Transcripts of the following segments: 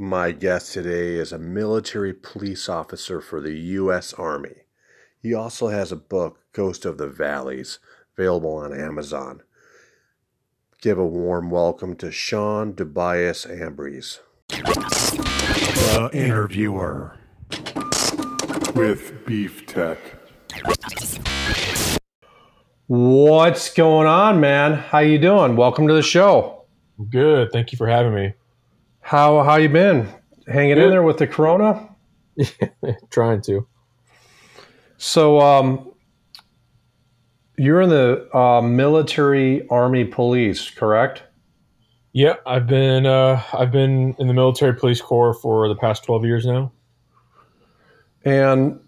My guest today is a military police officer for the U.S. Army. He also has a book, Ghost of the Valleys, available on Amazon. Give a warm welcome to Sean Tobias Ambriz. The Interviewer with Beef Tech. What's going on, man? How you doing? Welcome to the show. Good. Thank you for having me. How how you been? Hanging in there with the corona? Trying to. So, um, you're in the uh, military army police, correct? Yeah, I've been uh, I've been in the military police corps for the past twelve years now. And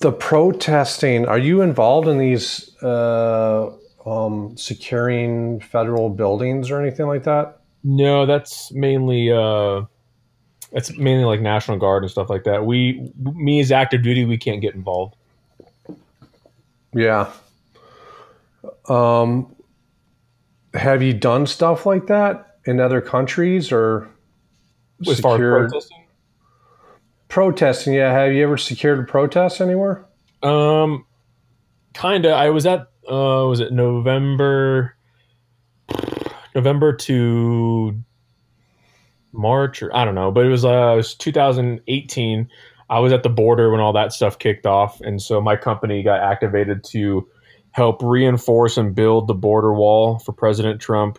the protesting, are you involved in these uh, um, securing federal buildings or anything like that? No, that's mainly uh, that's mainly like National Guard and stuff like that. We, me as active duty, we can't get involved. Yeah. Um, have you done stuff like that in other countries or As secured- protesting, protesting? Yeah. Have you ever secured a protest anywhere? um, kind of. I was at uh, was it November, November to March or I don't know, but it was uh, it was 2018. I was at the border when all that stuff kicked off, and so my company got activated to help reinforce and build the border wall for President Trump.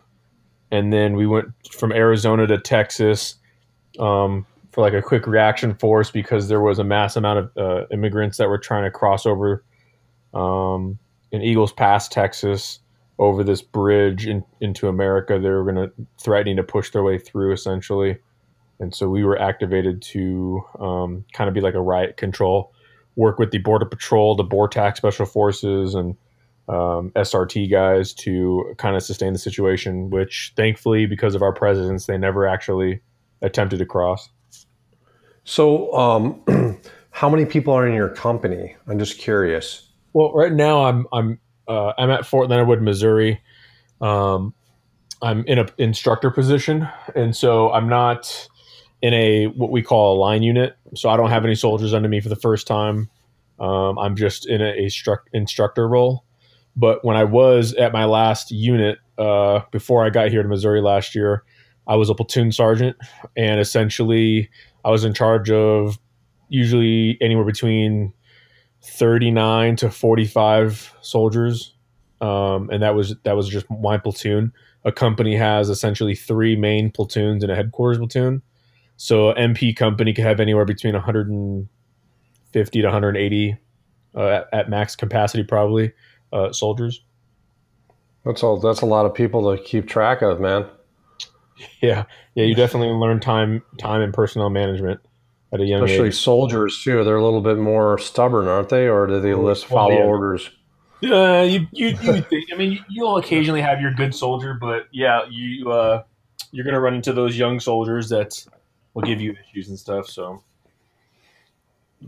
And then we went from Arizona to Texas um, for like a quick reaction force because there was a mass amount of uh, immigrants that were trying to cross over um, in Eagles Pass, Texas, over this bridge in, into America. They were going to threatening to push their way through essentially, and so we were activated to um, kind of be like a riot control, work with the Border Patrol, the BORTAC Special Forces, and um, SRT guys to kind of sustain the situation. Which thankfully, because of our presence, they never actually attempted to cross. So, um, how many people are in your company? I'm just curious. Well, right now I'm I'm uh, I'm at Fort Leonard Wood, Missouri. Um, I'm in a instructor position, and so I'm not in a what we call a line unit. So I don't have any soldiers under me for the first time. Um, I'm just in a, a struc- instructor role. But when I was at my last unit uh, before I got here to Missouri last year, I was a platoon sergeant, and essentially I was in charge of usually anywhere between 39 to 45 soldiers. Um, and that was that was just my platoon. A company has essentially three main platoons and a headquarters platoon. So mp company could have anywhere between 150 to 180 uh, at, at max capacity probably uh, soldiers. That's all. That's a lot of people to keep track of, man. yeah. Yeah you definitely learn time time and personnel management at a young Especially age soldiers too. They're a little bit more stubborn, aren't they? Or do they just Well, follow yeah. orders? Uh, you you you think. I mean, you'll occasionally have your good soldier, but yeah, you uh, you're gonna run into those young soldiers that will give you issues and stuff. So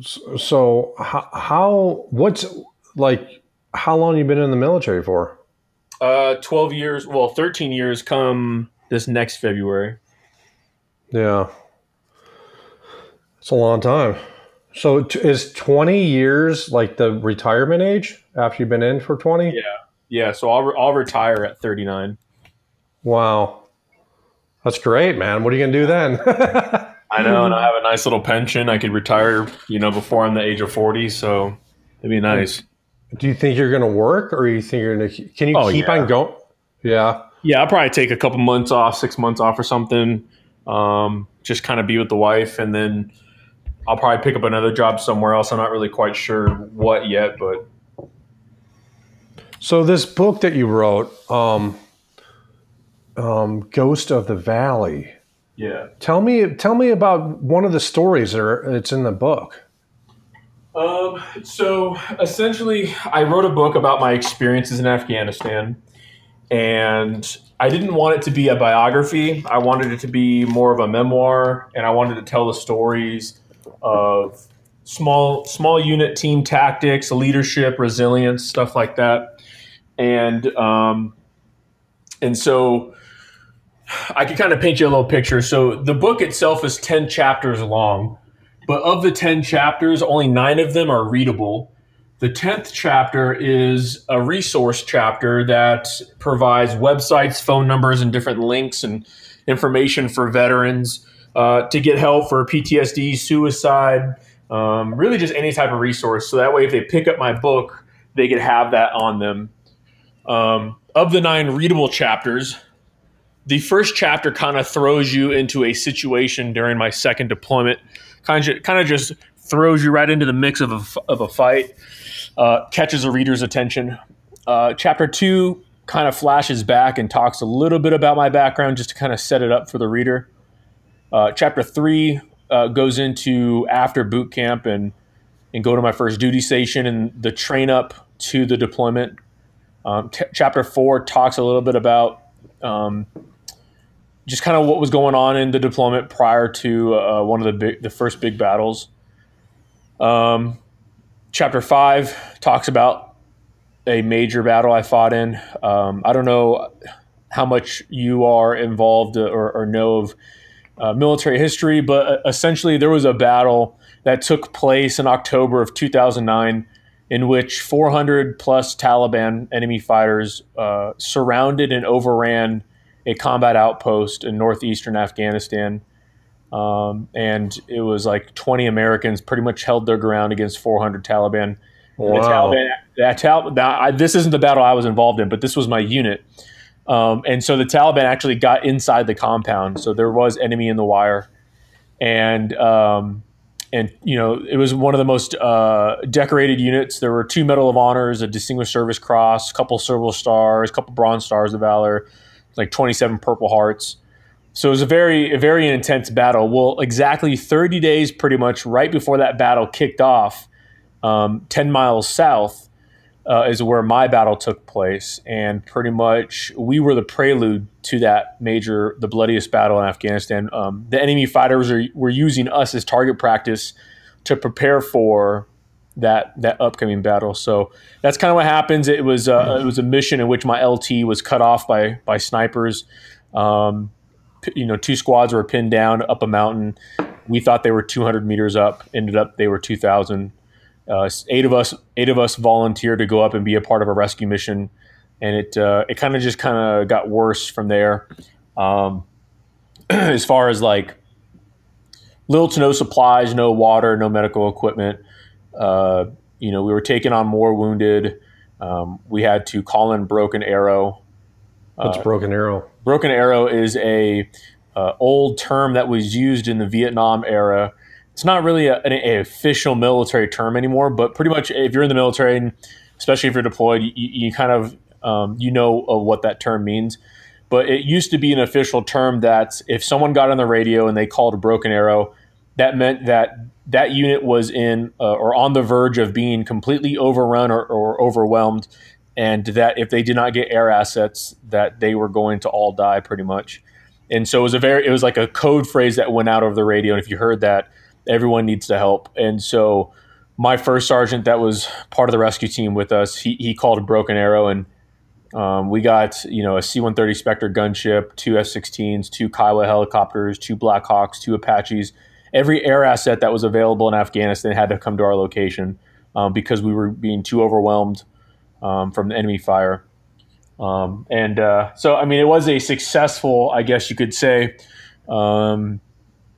So, how, how what's like? How long you been in the military for? uh, twelve years, well, thirteen years come this next February. Yeah, it's a long time. So, t- is twenty years like the retirement age after you've been in for twenty? Yeah. Yeah, so I'll re- I'll retire at thirty nine. Wow, that's great, man. What are you gonna do then? I know, and I have a nice little pension. I could retire, you know, before I'm the age of forty. So it'd be nice. do you think you're gonna work, or you think you're gonna? Can you Oh, keep yeah. on going? Yeah. Yeah, I'll probably take a couple months off, six months off or something. Um, just kind of be with the wife, and then I'll probably pick up another job somewhere else. I'm not really quite sure what yet, but So this book that you wrote, um, um, "Ghost of the Valley," yeah. tell me tell me about one of the stories that are it's in the book. Um, so essentially, I wrote a book about my experiences in Afghanistan, and I didn't want it to be a biography. I wanted it to be more of a memoir, and I wanted to tell the stories of small small unit team tactics, leadership, resilience, stuff like that. And um, and so I can kind of paint you a little picture. So the book itself is 10 chapters long, but of the 10 chapters, only nine of them are readable. The 10th chapter is a resource chapter that provides websites, phone numbers, and different links and information for veterans uh, to get help for PTSD, suicide, um, really just any type of resource. So that way, if they pick up my book, they could have that on them. Um, of the nine readable chapters, the first chapter kind of throws you into a situation during my second deployment, kind of kind of just throws you right into the mix of a, of a fight, uh, catches a reader's attention. Uh, chapter two kind of flashes back and talks a little bit about my background just to kind of set it up for the reader. Uh, chapter three uh, goes into after boot camp and and go to my first duty station and the train up to the deployment. Um, t- chapter four talks a little bit about um, just kind of what was going on in the deployment prior to uh, one of the big, the first big battles. Um, chapter five talks about a major battle I fought in. Um, I don't know how much you are involved or, or know of uh, military history, but uh, essentially there was a battle that took place in October of 2009 in which 400 plus Taliban enemy fighters uh, surrounded and overran a combat outpost in northeastern Afghanistan. Um, and it was like 20 Americans pretty much held their ground against 400 Taliban. Wow. The Taliban, that Tal- that, I, this isn't the battle I was involved in, but this was my unit. Um, and so the Taliban actually got inside the compound. So there was enemy in the wire. And, um, and you know, it was one of the most uh, decorated units. There were two Medal of Honors, a Distinguished Service Cross, a couple Silver Stars, a couple Bronze Stars of Valor, like 27 Purple Hearts. So it was a very, a very intense battle. Well, exactly 30 days, pretty much right before that battle kicked off, um, 10 miles south uh, is where my battle took place, and pretty much we were the prelude to that major, the bloodiest battle in Afghanistan. Um, the enemy fighters are, were using us as target practice to prepare for that that upcoming battle. So that's kind of what happens. It was uh, it was a mission in which my LT was cut off by by snipers. Um, you know, two squads were pinned down up a mountain. We thought they were 200 meters up. Ended up they were 2,000. Uh, eight of us eight of us volunteered to go up and be a part of a rescue mission, and it uh, it kind of just kind of got worse from there. Um, as far as like little to no supplies, no water, no medical equipment. Uh, you know, we were taking on more wounded. Um, we had to call in Broken Arrow. What's Broken Arrow? Broken Arrow is a uh, old term that was used in the Vietnam era. It's not really a, an, a official military term anymore, but pretty much if you're in the military, and especially if you're deployed, you, you kind of um, you know of what that term means. But it used to be an official term that if someone got on the radio and they called a Broken Arrow, that meant that that unit was in uh, or on the verge of being completely overrun or, or overwhelmed and that if they did not get air assets that they were going to all die pretty much and so it was a very it was like a code phrase that went out over the radio and if you heard that everyone needs to help and so my first sergeant that was part of the rescue team with us he, he called a broken arrow and um, we got you know a c-130 spectre gunship two f-16s two kiowa helicopters two blackhawks two apaches every air asset that was available in afghanistan had to come to our location um, because we were being too overwhelmed um, from the enemy fire. Um, and uh, so, I mean, it was a successful, I guess you could say. Um,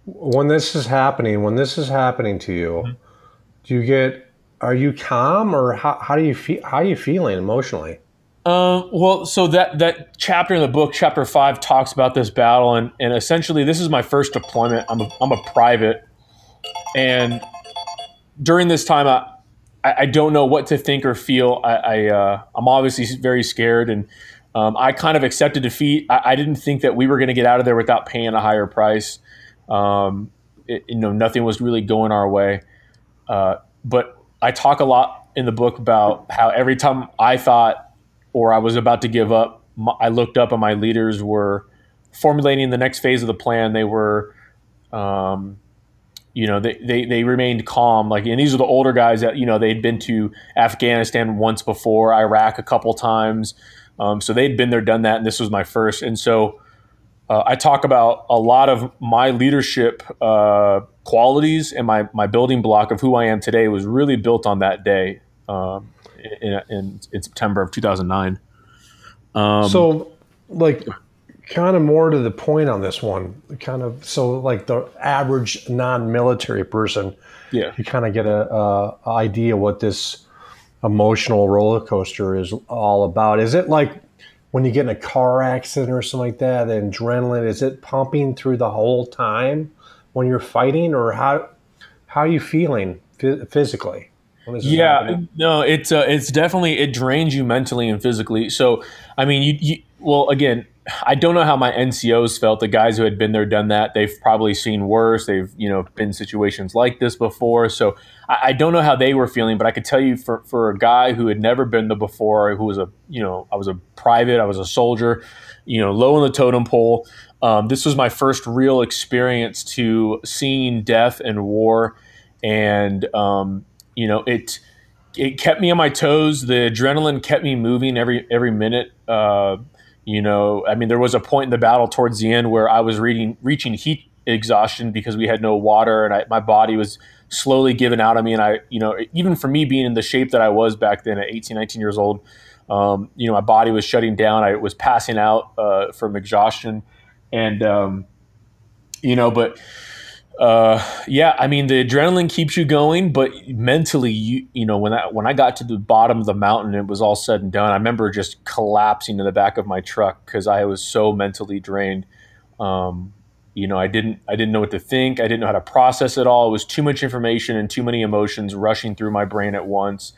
When this is happening, when this is happening to you, do you get? Are you calm, or how, how do you feel? How are you feeling emotionally? uh, well, so that that chapter in the book, chapter five, talks about this battle, and, and essentially, this is my first deployment. I'm a, I'm a private, and during this time, I, I, I don't know what to think or feel. I, I uh, I'm obviously very scared, and um, I kind of accepted defeat. I, I didn't think that we were going to get out of there without paying a higher price. Um, it, you know, nothing was really going our way. Uh, but I talk a lot in the book about how every time I thought or I was about to give up, my, I looked up and my leaders were formulating the next phase of the plan. They were um, you know they, they they remained calm like and these are the older guys that you know they'd been to afghanistan once before iraq a couple times um, so they'd been there done that and this was my first and so uh, I talk about a lot of my leadership uh, qualities and my, my building block of who I am today was really built on that day um, in, in, in, September of 2009. Um, so, like, kind of more to the point on this one, kind of so like the average non-military person, yeah, you kind of get a, a idea what this emotional roller coaster is all about. Is it like when you get in a car accident or something like that, the adrenaline is it pumping through the whole time when you're fighting, or how how are you feeling physically? Yeah, happening? no, it's uh, it's definitely it drains you mentally and physically. So, I mean, you, you well again, I don't know how my NCOs felt. The guys who had been there, done that, they've probably seen worse. They've you know been situations like this before. So I, I, don't know how they were feeling, but I could tell you for for a guy who had never been there before, who was a you know I was a private, I was a soldier, you know, low on the totem pole. Um, this was my first real experience to seeing death and war, and um, you know it it kept me on my toes. The adrenaline kept me moving every every minute. Uh, you know, I mean, there was a point in the battle towards the end where I was reading, reaching heat exhaustion because we had no water and I, my body was slowly giving out on me. And I, you know, even for me being in the shape that I was back then at 18, 19 years old, um, you know, my body was shutting down. I was passing out uh, from exhaustion. And, um, you know, but uh, yeah, I mean the adrenaline keeps you going, but mentally, you you know when I when I got to the bottom of the mountain, it was all said and done. I remember just collapsing in the back of my truck because I was so mentally drained. Um, you know, I didn't I didn't know what to think. I didn't know how to process it all. It was too much information and too many emotions rushing through my brain at once,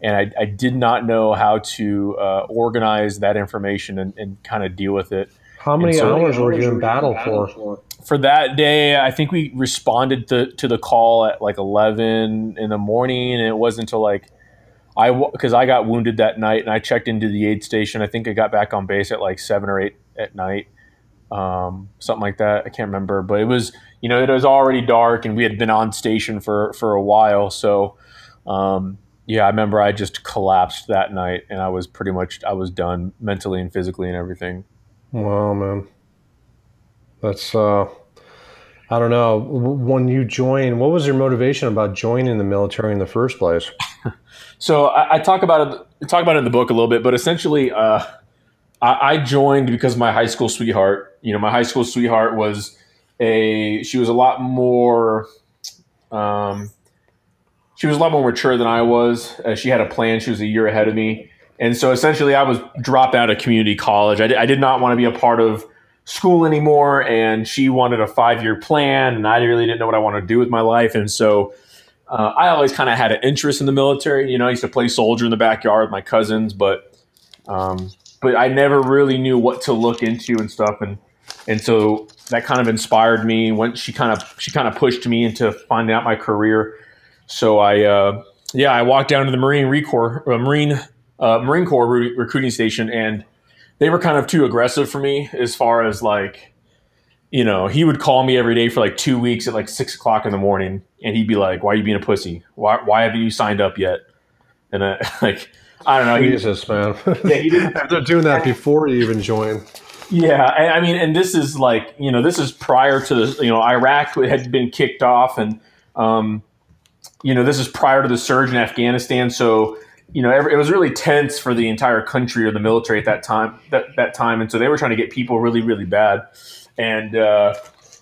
and I, I did not know how to uh, organize that information and, and kind of deal with it. How many so, hours were you in battle for? for that day, I think we responded to, to the call at like 11 in the morning. And it wasn't until like, I, because I got wounded that night and I checked into the aid station. I think I got back on base at like seven or eight at night, um, something like that. I can't remember, but it was, you know, it was already dark and we had been on station for, for a while. So, um, yeah, I remember I just collapsed that night and I was pretty much, I was done mentally and physically and everything. Wow, man. That's uh, I don't know. When you join, what was your motivation about joining the military in the first place? so I, I, talk about it. Talk about it in the book a little bit, but essentially, uh, I, I joined because my high school sweetheart. You know, my high school sweetheart was a. She was a lot more. Um, she was a lot more mature than I was. Uh, she had a plan. She was a year ahead of me, and so essentially, I was dropped out of community college. I, I did not want to be a part of school anymore and she wanted a five year plan and I really didn't know what I wanted to do with my life. And so uh, I always kind of had an interest in the military. You know, I used to play soldier in the backyard with my cousins, but um, but I never really knew what to look into and stuff. And and so that kind of inspired me. When she kind of she kind of pushed me into finding out my career. So I uh, yeah I walked down to the Marine Corps uh, Marine uh, Marine Corps re- recruiting station and they were kind of too aggressive for me as far as like you know he would call me every day for like two weeks at like six o'clock in the morning and he'd be like why are you being a pussy? Why, why haven't you signed up yet? And I, like i don't know jesus he, man. Yeah, he didn't, they're doing that before you even join yeah I, I mean and this is like you know this is prior to the you know iraq had been kicked off and um, you know this is prior to the surge in afghanistan so you know, it was really tense for the entire country or the military at that time. That that time, and so they were trying to get people really, really bad, and uh,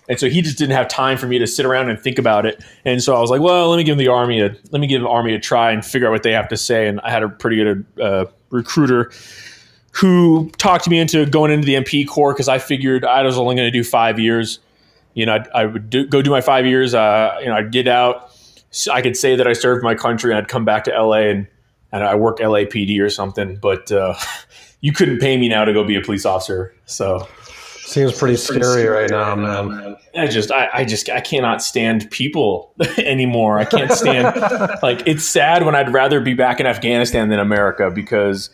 and so he just didn't have time for me to sit around and think about it. And so I was like, well, let me give the army a let me give the army a try and figure out what they have to say. And I had a pretty good uh, recruiter who talked me into going into the MP Corps because I figured I was only going to do five years. You know, I'd, I would do, go do my five years. Uh, you know, I'd get out. I could say that I served my country, and I'd come back to LA and and I work LAPD or something, but uh, you couldn't pay me now to go be a police officer. So seems pretty, scary, scary, right now, man. I just, I, I just, I cannot stand people anymore. I can't stand like it's sad when I'd rather be back in Afghanistan than America because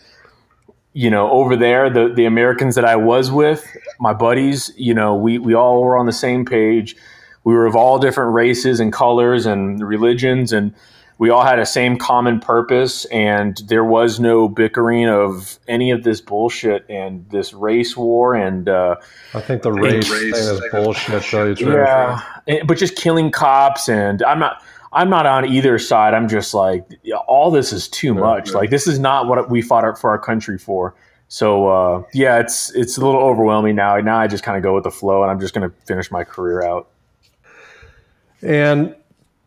you know over there the the Americans that I was with, my buddies, you know, we we all were on the same page. We were of all different races and colors and religions and we all had a same common purpose, and there was no bickering of any of this bullshit and this race war and. Uh, I think the race, race thing is thing bullshit. Though, you try yeah, and- but just killing cops, and I'm not. I'm not on either side. I'm just like all this is too much. yeah. Like this is not what we fought for our country for. So uh, yeah, it's it's a little overwhelming now. Now I just kind of go with the flow, and I'm just going to finish my career out. And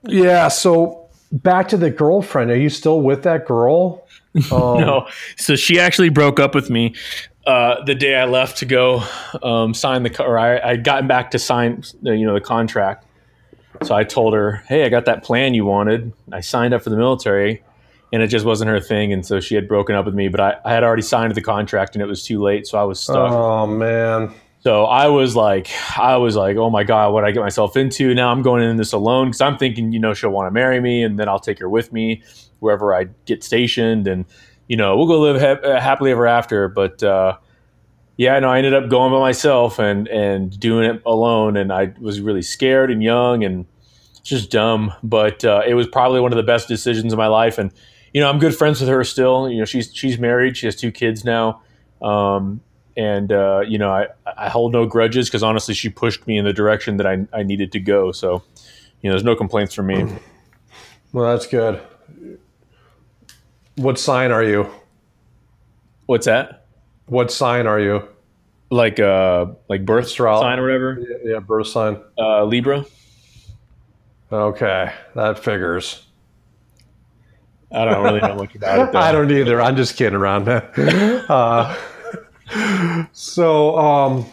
yeah, so back to the girlfriend. Are you still with that girl? Um, no. So she actually broke up with me uh, the day I left to go um, sign the or I I'd gotten back to sign the, you know the contract. So I told her, "Hey, I got that plan you wanted. I signed up for the military." And it just wasn't her thing, and so she had broken up with me. But I, I had already signed the contract, and it was too late, so I was stuck. Oh man. So I was like, I was like, oh my god, what I get myself into? Now I'm going in this alone because I'm thinking, you know, she'll want to marry me, and then I'll take her with me wherever I get stationed, and you know, we'll go live ha- uh, happily ever after. But uh, yeah, no, I ended up going by myself and and doing it alone, and I was really scared and young and just dumb. But uh, it was probably one of the best decisions of my life, and you know, I'm good friends with her still. You know, she's she's married, she has two kids now. Um, and uh, you know I, I hold no grudges because honestly she pushed me in the direction that I, I needed to go so you know there's no complaints from me Well, that's good. What sign are you? what's that What sign are you? like uh like birth Astral- sign or whatever Yeah, birth sign. uh, Libra Okay, that figures. I don't really know much about it though. I don't either. I'm just kidding around, man. Uh, so, um,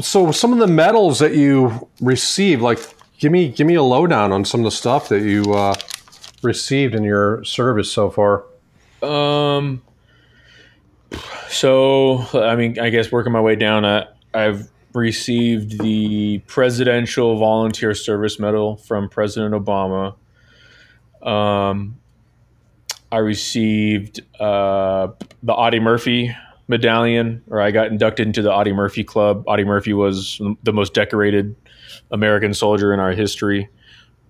so some of the medals that you received, like, give me give me a lowdown on some of the stuff that you uh, received in your service so far. Um. So I mean, I guess working my way down, uh, I've received the Presidential Volunteer Service Medal from President Obama. Um, I received uh, the Audie Murphy Medallion, or I got inducted into the Audie Murphy Club. Audie Murphy was the most decorated American soldier in our history.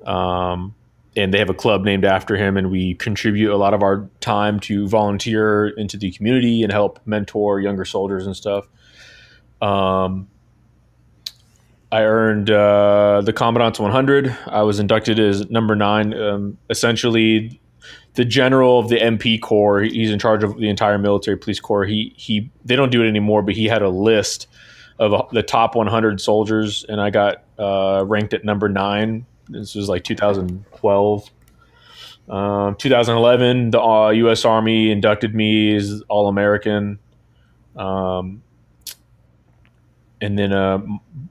Um, and they have a club named after him and we contribute a lot of our time to volunteer into the community and help mentor younger soldiers and stuff um, i earned uh, the commandant's 100 i was inducted as number nine um, essentially the general of the mp corps he's in charge of the entire military police corps he, he they don't do it anymore but he had a list of the top 100 soldiers and i got uh, ranked at number nine this was like 2012. Um, 2011, the uh, U.S. Army inducted me as All American. Um, and then uh,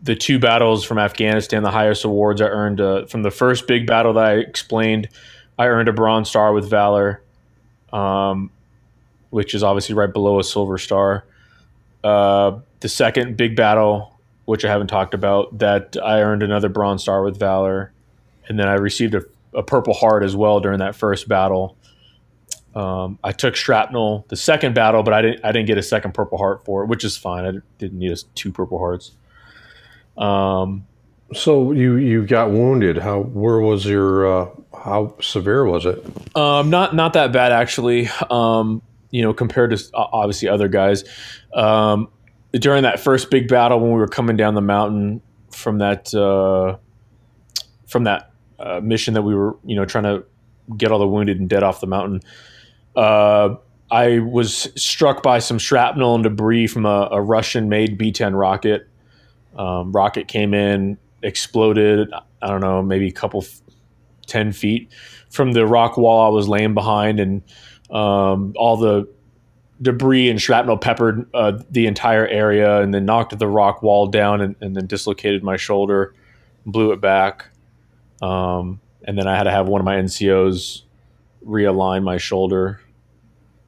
the two battles from Afghanistan, the highest awards I earned uh, from the first big battle that I explained, I earned a Bronze Star with Valor, um, which is obviously right below a Silver Star. Uh, the second big battle, which I haven't talked about, that I earned another Bronze Star with Valor and then I received a, a Purple Heart as well during that first battle. Um, I took shrapnel the second battle, but I didn't. I didn't get a second Purple Heart for it, which is fine. I didn't need two Purple Hearts. Um, So you you got wounded. How where was your uh, how severe was it? Um, not not that bad actually. Um, you know, compared to obviously other guys. Um, during that first big battle when we were coming down the mountain from that uh, from that uh, mission that we were you know trying to get all the wounded and dead off the mountain. Uh, I was struck by some shrapnel and debris from a, a Russian-made B-10 rocket. Um, rocket came in, exploded. I don't know, maybe a couple, ten feet from the rock wall I was laying behind, and um, all the debris and shrapnel peppered uh, the entire area, and then knocked the rock wall down, and, and then dislocated my shoulder, blew it back, um, and then I had to have one of my NCOs realign my shoulder.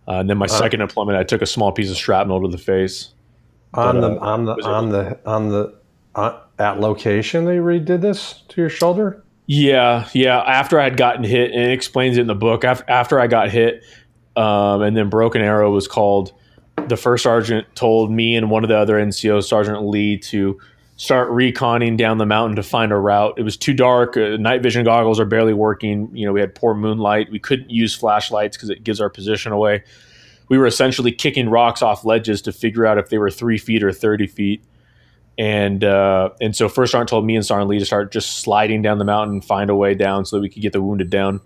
Uh, and then my second deployment, I took a small piece of shrapnel to the face. On But, the uh, on the on the on the uh, at location they redid this to your shoulder. Yeah, yeah. After I had gotten hit, and it explains it in the book. After, I got hit, um, and then Broken Arrow was called. The first sergeant told me and one of the other NCOs, Sergeant Lee, to start reconning down the mountain to find a route. It was too dark. Uh, night vision goggles are barely working. You know, we had poor moonlight. We couldn't use flashlights because it gives our position away. We were essentially kicking rocks off ledges to figure out if they were three feet or thirty feet. And uh, and so first Sergeant told me and Sergeant Lee to start just sliding down the mountain, find a way down so that we could get the wounded down.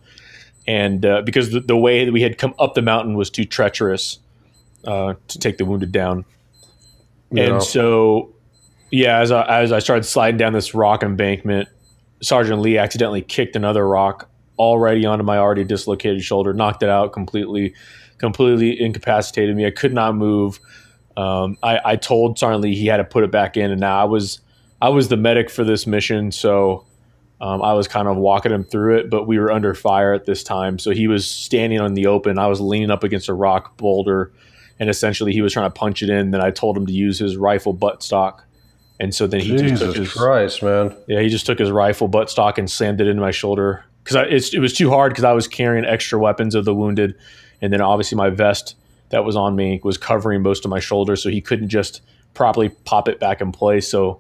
And uh, because the, the way that we had come up the mountain was too treacherous uh, to take the wounded down. Yeah. And so, yeah, as I, as I started sliding down this rock embankment, Sergeant Lee accidentally kicked another rock already onto my already dislocated shoulder, knocked it out completely, completely incapacitated me. I could not move. Um, I, I told Lee he had to put it back in, and now I was I was the medic for this mission, so um, I was kind of walking him through it. But we were under fire at this time, so he was standing on the open. I was leaning up against a rock boulder, and essentially he was trying to punch it in. Then I told him to use his rifle buttstock, and so then he just took Jesus his Christ, man. yeah he just took his rifle buttstock and slammed it into my shoulder because it was too hard because I was carrying extra weapons of the wounded, and then obviously my vest that was on me was covering most of my shoulder, so he couldn't just properly pop it back in place. So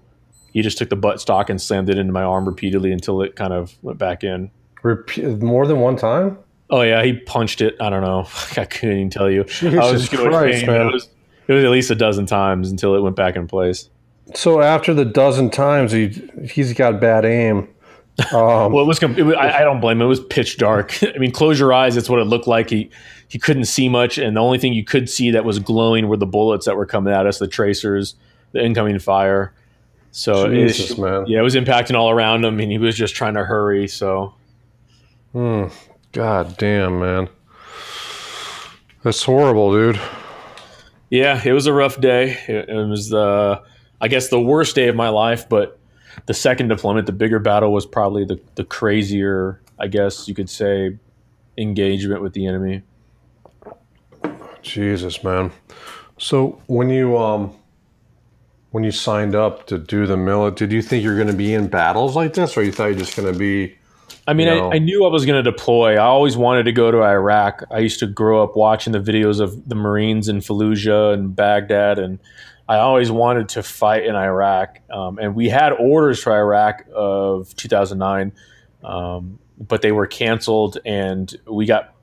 he just took the buttstock and slammed it into my arm repeatedly until it kind of went back in. Repeat, more than one time? Oh yeah, he punched it. I don't know. I couldn't even tell you. I Jesus was going Christ, pain. man. It was, it was at least a dozen times until it went back in place. So after the dozen times, he he's got bad aim. Um, Well, it was. It was I, I don't blame him. It was pitch dark. I mean, close your eyes. It's what it looked like. He he couldn't see much, and the only thing you could see that was glowing were the bullets that were coming at us, the tracers, the incoming fire. So it- man. yeah, it was impacting all around him, and he was just trying to hurry. So hmm, God damn, man. That's horrible, dude. yeah, it was a rough day. It, it was the, I guess, the worst day of my life. But the second deployment, the bigger battle, was probably the the crazier, I guess you could say, engagement with the enemy. Jesus, man. So when you um when you signed up to do the military, did you think you're going to be in battles like this, or you thought you're just going to be? I mean, you know? I, I knew I was going to deploy. I always wanted to go to Iraq. I used to grow up watching the videos of the Marines in Fallujah and Baghdad, and I always wanted to fight in Iraq. Um, and we had orders for Iraq of 2009, um, but they were canceled, and we got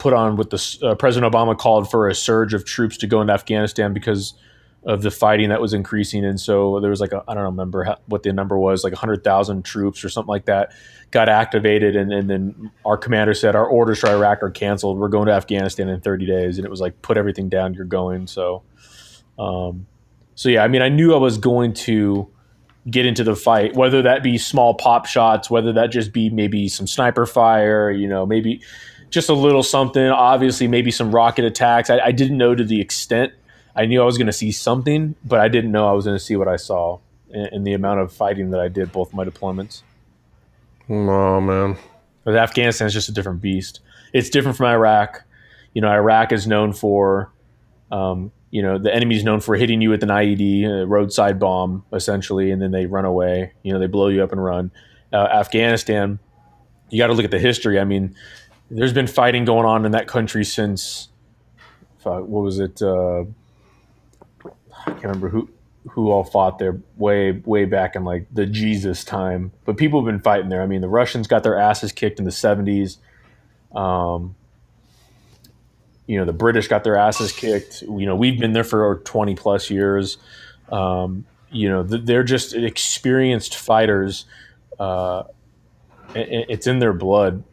put on what the uh, President Obama called for a surge of troops to go into Afghanistan because of the fighting that was increasing, and so there was like I don't remember how, what the number was, like hundred thousand troops or something like that, got activated, and, and then our commander said our orders for Iraq are canceled. We're going to Afghanistan in thirty days, and it was like put everything down. You're going. So, um, so yeah, I mean, I knew I was going to get into the fight, whether that be small pop shots, whether that just be maybe some sniper fire, you know, maybe just a little something. Obviously, maybe some rocket attacks. I, I didn't know to the extent. I knew I was going to see something, but I didn't know I was going to see what I saw and, in the amount of fighting that I did both my deployments. Oh man, But Afghanistan is just a different beast. It's different from Iraq. You know, Iraq is known for, um, you know, the enemy's known for hitting you with an IED, a roadside bomb, essentially, and then they run away. You know, they blow you up and run. Uh, Afghanistan, you got to look at the history. I mean, there's been fighting going on in that country since, what was it? Uh, I can't remember who who all fought there way way back in like the Jesus time. But people have been fighting there. I mean, the Russians got their asses kicked in the 70s. Um, you know, the British got their asses kicked. You know, we've been there for 20 plus years. Um, you know, th- they're just experienced fighters. Uh, it, it's in their blood.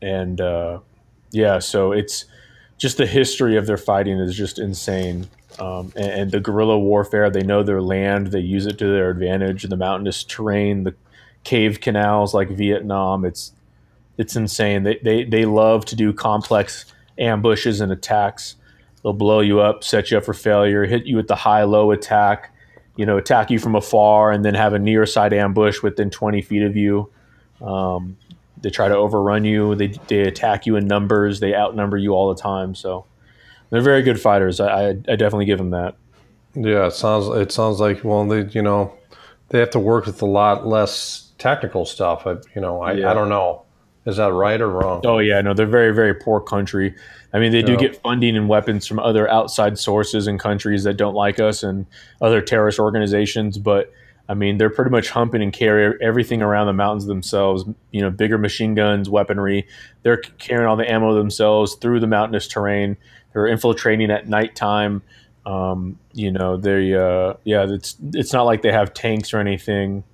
And uh, yeah, so it's just the history of their fighting is just insane. Um, and, and the guerrilla warfare, they know their land, they use it to their advantage. The mountainous terrain, the cave canals like Vietnam, it's it's insane. They, they they love to do complex ambushes and attacks. They'll blow you up, set you up for failure, hit you with the high low attack, you know, attack you from afar, and then have a near side ambush within 20 feet of you. Um, they try to overrun you. They, they attack you in numbers. They outnumber you all the time. So they're very good fighters. I, I, I definitely give them that. yeah, it sounds it sounds like well, they you know they have to work with a lot less technical stuff. I, you know, I, Yeah. I don't know, is that right or wrong? Oh yeah, no, they're very very poor country. I mean, they do Yeah. get funding and weapons from other outside sources and countries that don't like us and other terrorist organizations. But I mean, they're pretty much humping and carry everything around the mountains themselves. You know, bigger machine guns, weaponry. They're carrying all the ammo themselves through the mountainous terrain. They're infiltrating at nighttime. Um, you know, they uh, yeah, it's it's not like they have tanks or anything.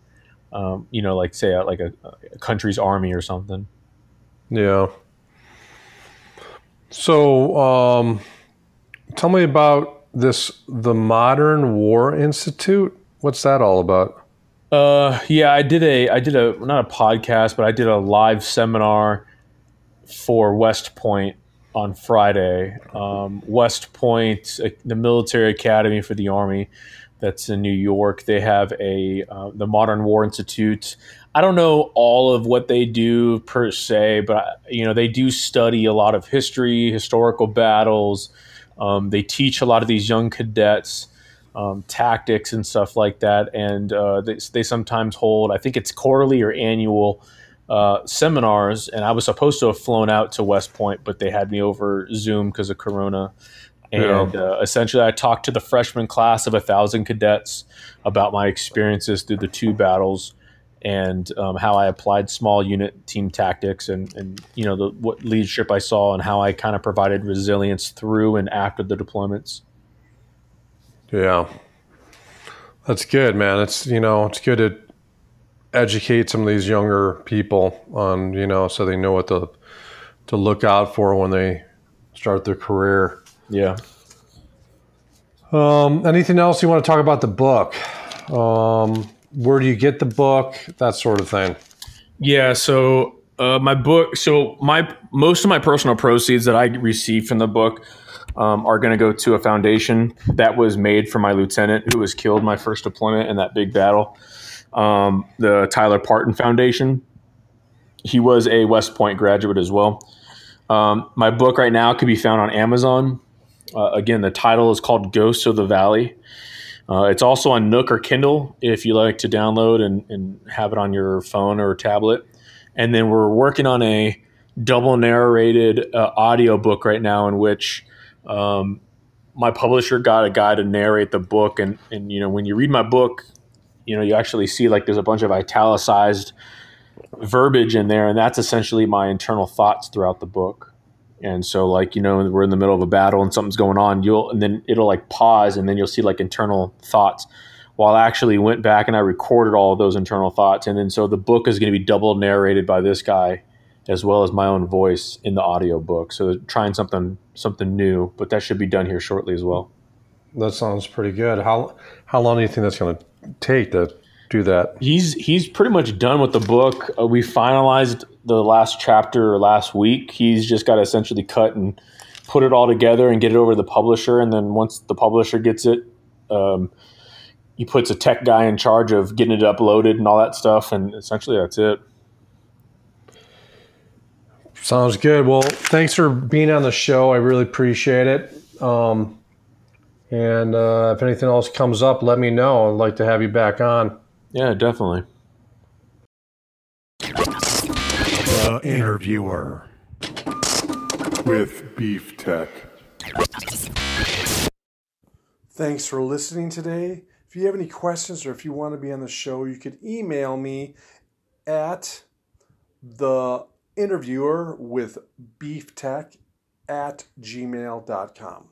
Um, you know, like say like a, a country's army or something. Yeah. So, um, tell me about this the Modern War Institute. What's that all about? Uh, yeah, I did a I did a not a podcast, but I did a live seminar for West Point on Friday. Um, West Point, uh, the military academy for the Army, that's in New York. They have a uh, the Modern War Institute. I don't know all of what they do per se, but you know they do study a lot of history, historical battles. Um, they teach a lot of these young cadets um, tactics and stuff like that, and uh, they, they sometimes hold. I think it's quarterly or annual uh, seminars, and I was supposed to have flown out to West Point, but they had me over Zoom because of Corona. And uh, essentially, I talked to the freshman class of a thousand cadets about my experiences through the two battles and um, how I applied small unit team tactics and, and you know the what leadership I saw and how I kind of provided resilience through and after the deployments. Yeah, that's good, man. It's you know it's good to educate some of these younger people on you know so they know what to to look out for when they start their career. Yeah. Um, anything else you want to talk about the book? Um, where do you get the book? That sort of thing. Yeah. So uh, my book. So my most of my personal proceeds that I received from the book um, are going to go to a foundation that was made for my lieutenant who was killed my first deployment in that big battle. Um, the Tyler Parten Foundation. He was a West Point graduate as well. Um, my book right now can be found on Amazon. Uh, again, the title is called Ghosts of the Valley. Uh, it's also on Nook or Kindle if you like to download and, and have it on your phone or tablet. And then we're working on a double narrated uh, audio book right now in which um, my publisher got a guy to narrate the book. And, and, you know, when you read my book, you know, you actually see like there's a bunch of italicized verbiage in there. And that's essentially my internal thoughts throughout the book. And so, like you know, we're in the middle of a battle and something's going on. You'll and then it'll like pause, and then you'll see like internal thoughts. While I actually went back and I recorded all of those internal thoughts, and then so the book is going to be double narrated by this guy, as well as my own voice in the audio book. So trying something something new, but that should be done here shortly as well. That sounds pretty good. How how long do you think that's going to take to do that? He's he's pretty much done with the book. Uh, we finalized the last chapter last week. He's just got to essentially cut and put it all together and get it over to the publisher. And then once the publisher gets it, um, he puts a tech guy in charge of getting it uploaded and all that stuff. And essentially, that's it. Sounds good. Well, thanks for being on the show. I really appreciate it. Um, and uh, if anything else comes up, let me know. I'd like to have you back on. Yeah, definitely. The Interviewer with Beef Tech. Thanks for listening today. If you have any questions or if you want to be on the show, you could email me at the interviewer with beeftech at gmail.com.